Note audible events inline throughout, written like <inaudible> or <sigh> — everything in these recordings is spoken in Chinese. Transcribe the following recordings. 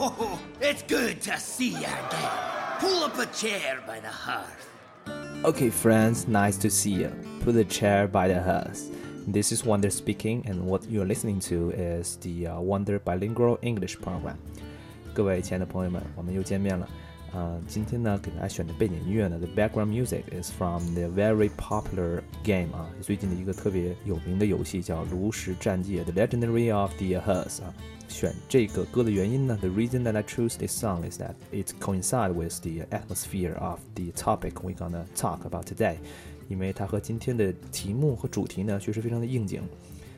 Oh, it's good to see you again. Pull up a chair by the hearth. Okay, friends, nice to see you. Put a chair by the hearth. This is Wonder speaking, and what you're listening to is the uh, Wonder Bilingual English program. 各位亲爱的朋友们，我们又见面了。啊、今天呢，给大家选的背景音乐呢，the background music is from the very popular game 啊，最近的一个特别有名的游戏叫《炉石战记》，The Legendary of the Hearth 啊。 选这个歌的原因呢，the reason that I choose this song is that it coincide with the atmosphere of the topic we're gonna talk about today，因为它和今天的题目和主题呢，确实非常的应景，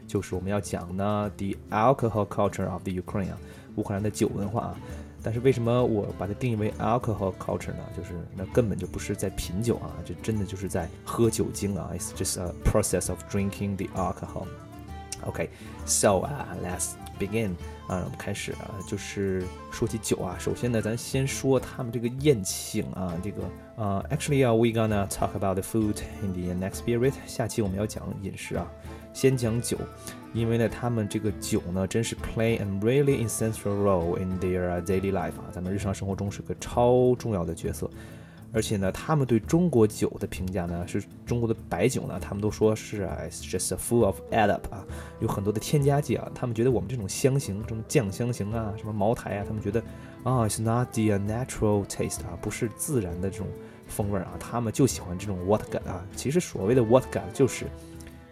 就是我们要讲呢，the alcohol culture of the Ukraine 啊，乌克兰的酒文化啊。但是为什么我把它定义为 alcohol culture 呢？就是那根本就不是在品酒啊，这真的就是在喝酒精啊，it's just a process of drinking the alcohol。OK，so、uh, let's begin 啊，我们开始啊，就是说起酒啊，首先呢，咱先说他们这个宴请啊，这个啊、，Actually 啊、，we gonna talk about the food in the next period。下期我们要讲饮食啊，先讲酒，因为呢，他们这个酒呢，真是 play a really essential role in their daily life 啊，咱们日常生活中是个超重要的角色。而且呢，他们对中国酒的评价呢，是中国的白酒呢，他们都说是啊，just full of add up 啊，有很多的添加剂啊。他们觉得我们这种香型，这种酱香型啊，什么茅台啊，他们觉得啊，it's not the natural taste 啊，不是自然的这种风味啊，他们就喜欢这种 vodka 啊。其实所谓的 vodka 就是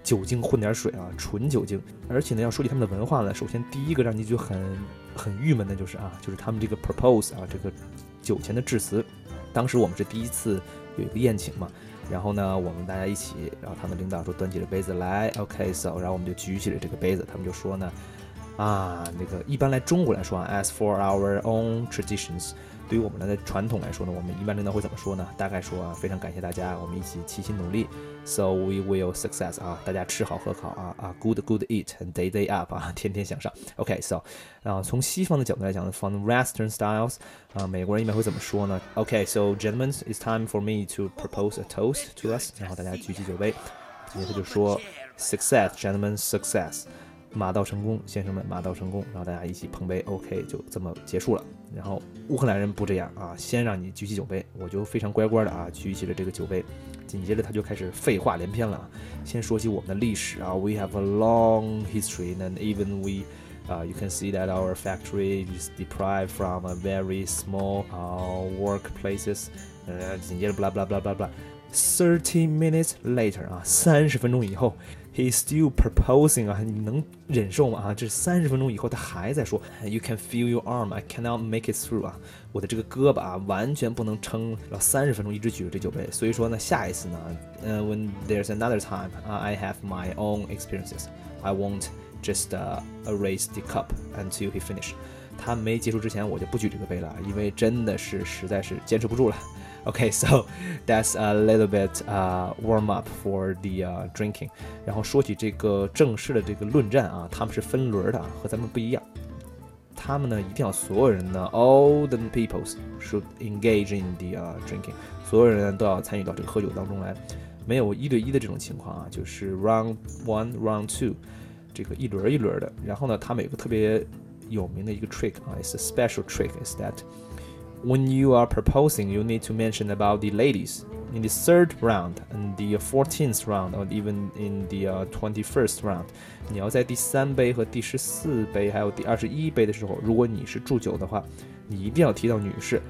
酒精混点水啊，纯酒精。而且呢，要说起他们的文化呢，首先第一个让你就很很郁闷的就是啊，就是他们这个 propose 啊，这个酒前的致辞。当时我们是第一次有一个宴请嘛，然后呢，我们大家一起，然后他们领导说端起了杯子来，OK，so，然后我们就举起了这个杯子，他们就说呢，啊，那个一般来中国来说啊，as for our own traditions，对于我们来的传统来说呢，我们一般领导会怎么说呢？大概说啊，非常感谢大家，我们一起齐心努力，so we will success 啊，大家吃好喝好啊啊，good good eat and day day up 啊，天天向上，OK，so，啊，从西方的角度来讲呢，from Western styles。啊，美国人一般会怎么说呢？OK，so、gentlemen, it's time for me to propose a toast to us。然后大家举起酒杯，接着他就说，Success, gentlemen, success。马到成功，先生们，马到成功。然后大家一起碰杯，OK，就这么结束了。然后乌克兰人不这样啊，先让你举起酒杯，我就非常乖乖的啊举起了这个酒杯。紧接着他就开始废话连篇了，先说起我们的历史啊，We have a long history and even we uh, you can see that our factory is deprived from a very small uh, workplaces. 呃，紧接着 blah blah blah blah blah. Thirty minutes later 啊，三十分钟以后，he's still proposing 啊，你能忍受吗？啊，这三十分钟以后他还在说，You can feel your arm, I cannot make it through 啊，我的这个胳膊啊完全不能撑了三十分钟一直举着这酒杯。所以说呢，下一次呢，呃，when there's another time, uh, I have my own experiences, I won't just uh, erase the cup until he finish。他没结束之前，我就不举这个杯了，因为真的是实在是坚持不住了。Okay, so that's a little bit uh warm up for the uh drinking。然后说起这个正式的这个论战啊，他们是分轮的，和咱们不一样。他们呢一定要所有人呢，all the peoples should engage in the uh drinking，所有人都要参与到这个喝酒当中来，没有一对一的这种情况啊，就是 round one, round two。这个一轮一轮的。然后呢，他们有个特别有名的一个 trick 啊，it's a special trick is that when you are proposing, you need to mention about the ladies in the third round and the fourteenth round, or even in the uh, twenty-first round。你要在第三杯和第十四杯还有第二十一杯的时候，如果你是祝酒的话，你一定要提到女士。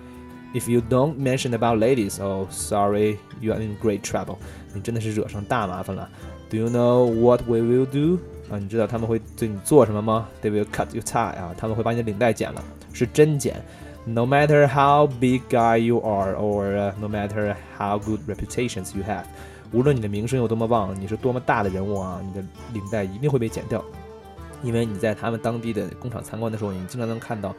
If you don't mention about ladies, oh sorry, you are in great trouble。你真的是惹上大麻烦了。Do you know what we will do? 啊，你知道他们会对你做什么吗？They will cut your tie 啊，他们会把你的领带剪了，是真剪。 No matter how big guy you are, or、uh, no matter how good reputations you have，无论你的名声有多么旺，你是多么大的人物啊，你的领带一定会被剪掉，因为你在他们当地的工厂参观的时候，你经常能看到，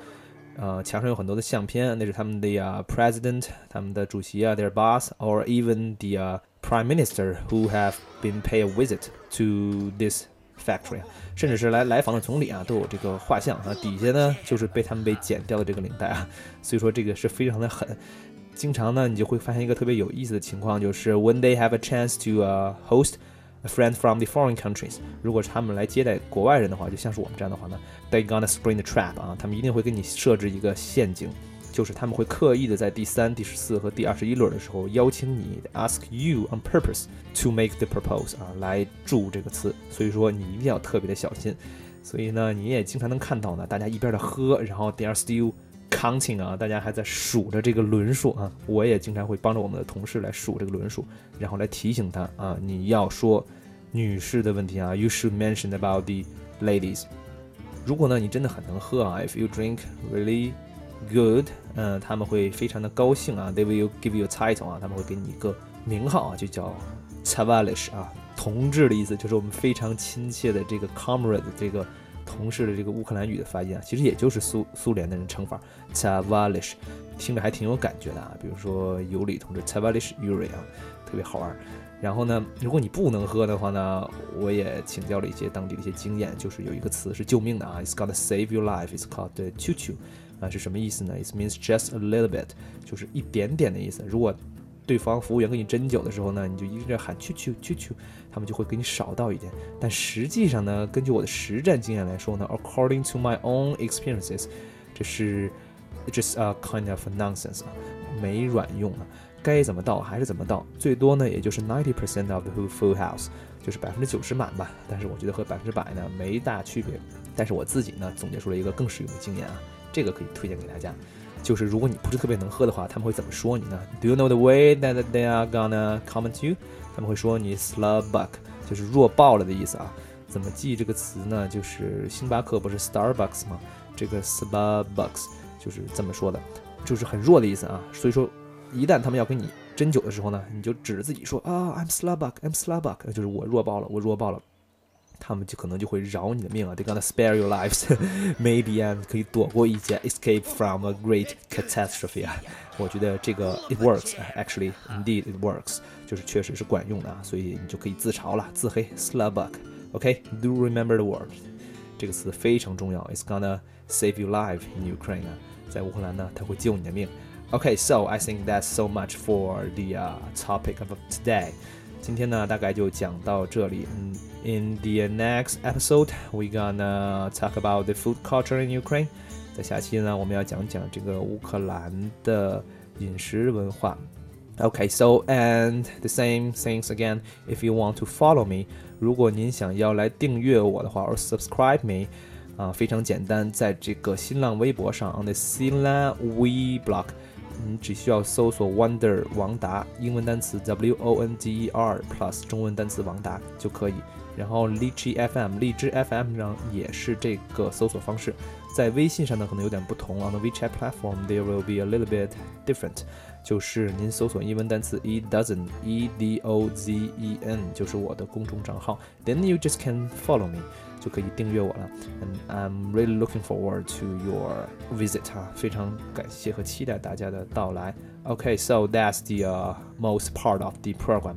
呃，墙上有很多的相片，那是他们的啊 president，他们的主席啊，their boss，or even the、uh, prime minister who have been pay a visit to this factory 啊，甚至是来来访的总理啊，都有这个画像啊，底下呢就是被他们被剪掉的这个领带啊，所以说这个是非常的狠。经常呢，你就会发现一个特别有意思的情况，就是 when they have a chance to uh, host a friend from the foreign countries，如果他们来接待国外人的话，就像是我们这样的话呢，they gonna spring the trap 啊，他们一定会给你设置一个陷阱，就是他们会刻意的在第三、第十四和第二十一轮的时候邀请你，ask you on purpose to make the propose 啊，来助这个词，所以说你一定要特别的小心。所以呢，你也经常能看到呢，大家一边的喝，然后 they are still counting 啊，大家还在数着这个轮数啊。我也经常会帮着我们的同事来数这个轮数，然后来提醒他啊，你要说女士的问题啊，you should mention about the ladies。如果呢你真的很能喝啊，if you drink really good，嗯，他们会非常的高兴啊，they will give you a title 啊，他们会给你一个名号啊，就叫 Chavalish 啊。同志的意思就是我们非常亲切的这个 comrade 这个同事的这个乌克兰语的发音啊，其实也就是苏苏联的人称法 t a v a l i s h 听着还挺有感觉的啊。比如说尤里同志 t a v a l i s h Yuri 啊，特别好玩。然后呢，如果你不能喝的话呢，我也请教了一些当地的一些经验，就是有一个词是救命的啊，It's gonna save your life. It's called chu chu 啊，是什么意思呢？It means just a little bit，就是一点点的意思。如果对方服务员给你斟酒的时候呢，你就一直在喊去去去去，他们就会给你少倒一点。但实际上呢，根据我的实战经验来说呢，according to my own experiences，这是 just a kind of nonsense，没卵用啊，该怎么倒还是怎么倒，最多呢也就是 ninety percent of the full house，就是百分之九十满吧。但是我觉得和百分之百呢没大区别。但是我自己呢总结出了一个更实用的经验啊，这个可以推荐给大家。就是如果你不是特别能喝的话，他们会怎么说你呢？Do you know the way that they are gonna comment you？他们会说你 slabbuck，就是弱爆了的意思啊。怎么记这个词呢？就是星巴克不是 Starbucks 吗？这个 slabucks 就是这么说的，就是很弱的意思啊。所以说，一旦他们要跟你斟酒的时候呢，你就指着自己说啊，I'm slabbuck，I'm slabuck，就是我弱爆了，我弱爆了。他们就可能就会饶你的命啊，They're gonna spare your lives，maybe <laughs> and 可以躲过一劫，escape from a great catastrophe 啊。我觉得这个 it works，actually indeed it works，就是确实是管用的啊，所以你就可以自嘲了，自黑 slabbuck，OK，do remember the word，这个词非常重要，it's gonna save your life in Ukraine 啊，在乌克兰呢，它会救你的命。Okay, so I think that's so much for the uh, topic of today. 今天呢，大概就讲到这里。嗯，In the next episode, we gonna talk about the food culture in Ukraine。在下期呢，我们要讲讲这个乌克兰的饮食文化。Okay, so and the same things again. If you want to follow me，如果您想要来订阅我的话，or subscribe me，啊，非常简单，在这个新浪微博上，on the 新浪微博。 你只需要搜索 Wonder 王达，英文单词 W O N D E R plus 中文单词王达就可以。然后荔枝 FM，荔枝 FM 上也是这个搜索方式。在微信上呢，可能有点不同。On the WeChat platform, there will be a little bit different。就是您搜索英文单词 E dozen E D O Z E N，就是我的公众账号。Then you just can follow me。就可以订阅我了。And I'm really looking forward to your visit 哈，非常感谢和期待大家的到来。Okay, so that's the、uh, most part of the program.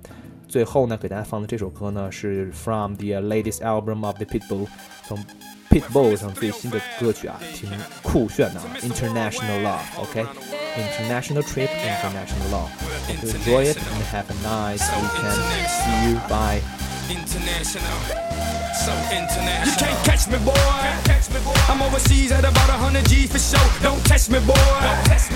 最后呢，给大家放的这首歌呢是 from the latest album of the Pitbull，从 Pitbull 上最新的歌曲啊，挺酷炫的啊，International Love，OK，International Trip, International Love. Enjoy it and have a nice weekend. See you. Bye. International so international. You can't catch me, boy. Catch me, boy. I'm overseas at about 100 G for show. Don't test me, boy. Don't test me,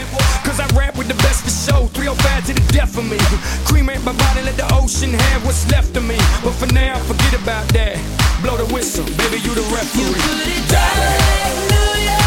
with the best for show. 305 to the death of me. Cremate my body, let the ocean have what's left of me. But for now, forget about that. Blow the whistle, baby, you the referee. You put it down. touchdown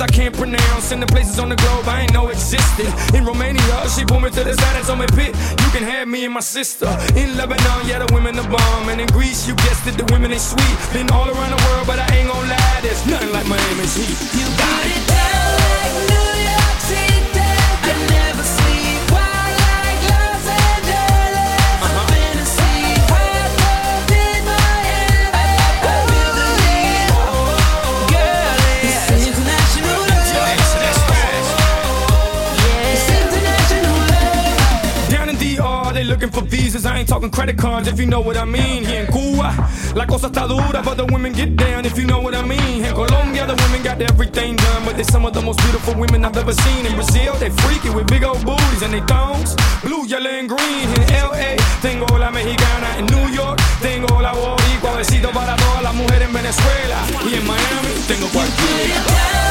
I can't pronounce, and the places on the globe I ain't know existed. In Romania, she pulled me to the side and told me, Pit, you can have me and my sister. In Lebanon, yeah, the women are bomb, and in Greece, you guessed it, the women ain't sweet. Been all around the world, but I ain't gonna lie, there's nothing like Miami's heat. You got it down like New visas, I ain't talking credit cards if you know what I mean. Here in Cuba, la cosa está dura, but the women get down if you know what I mean. In Colombia, the women got everything done, but they're some of the most beautiful women I've ever seen. In Brazil, they freaky with big old booties and they thongs, blue, yellow, and green. In LA, tengo la mexicana. In New York, tengo la boricua. Besito para todas las mujeres en Venezuela. Y en Miami, tengo cualquiera.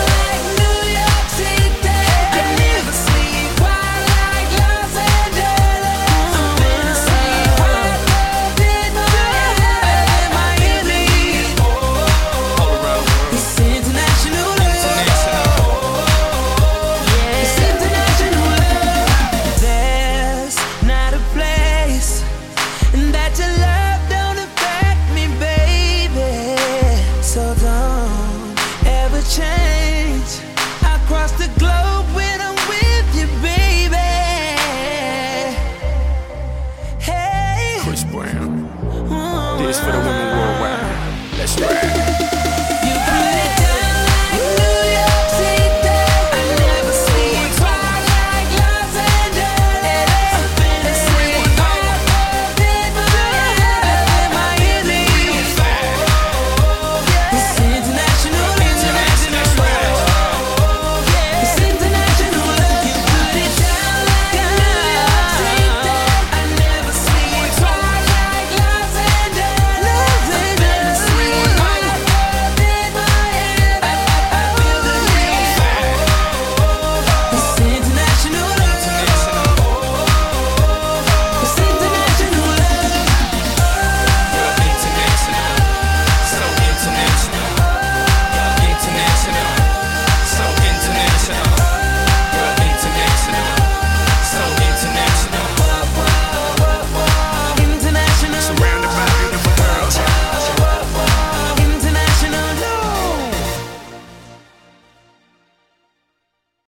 For the women worldwide. Let's ride.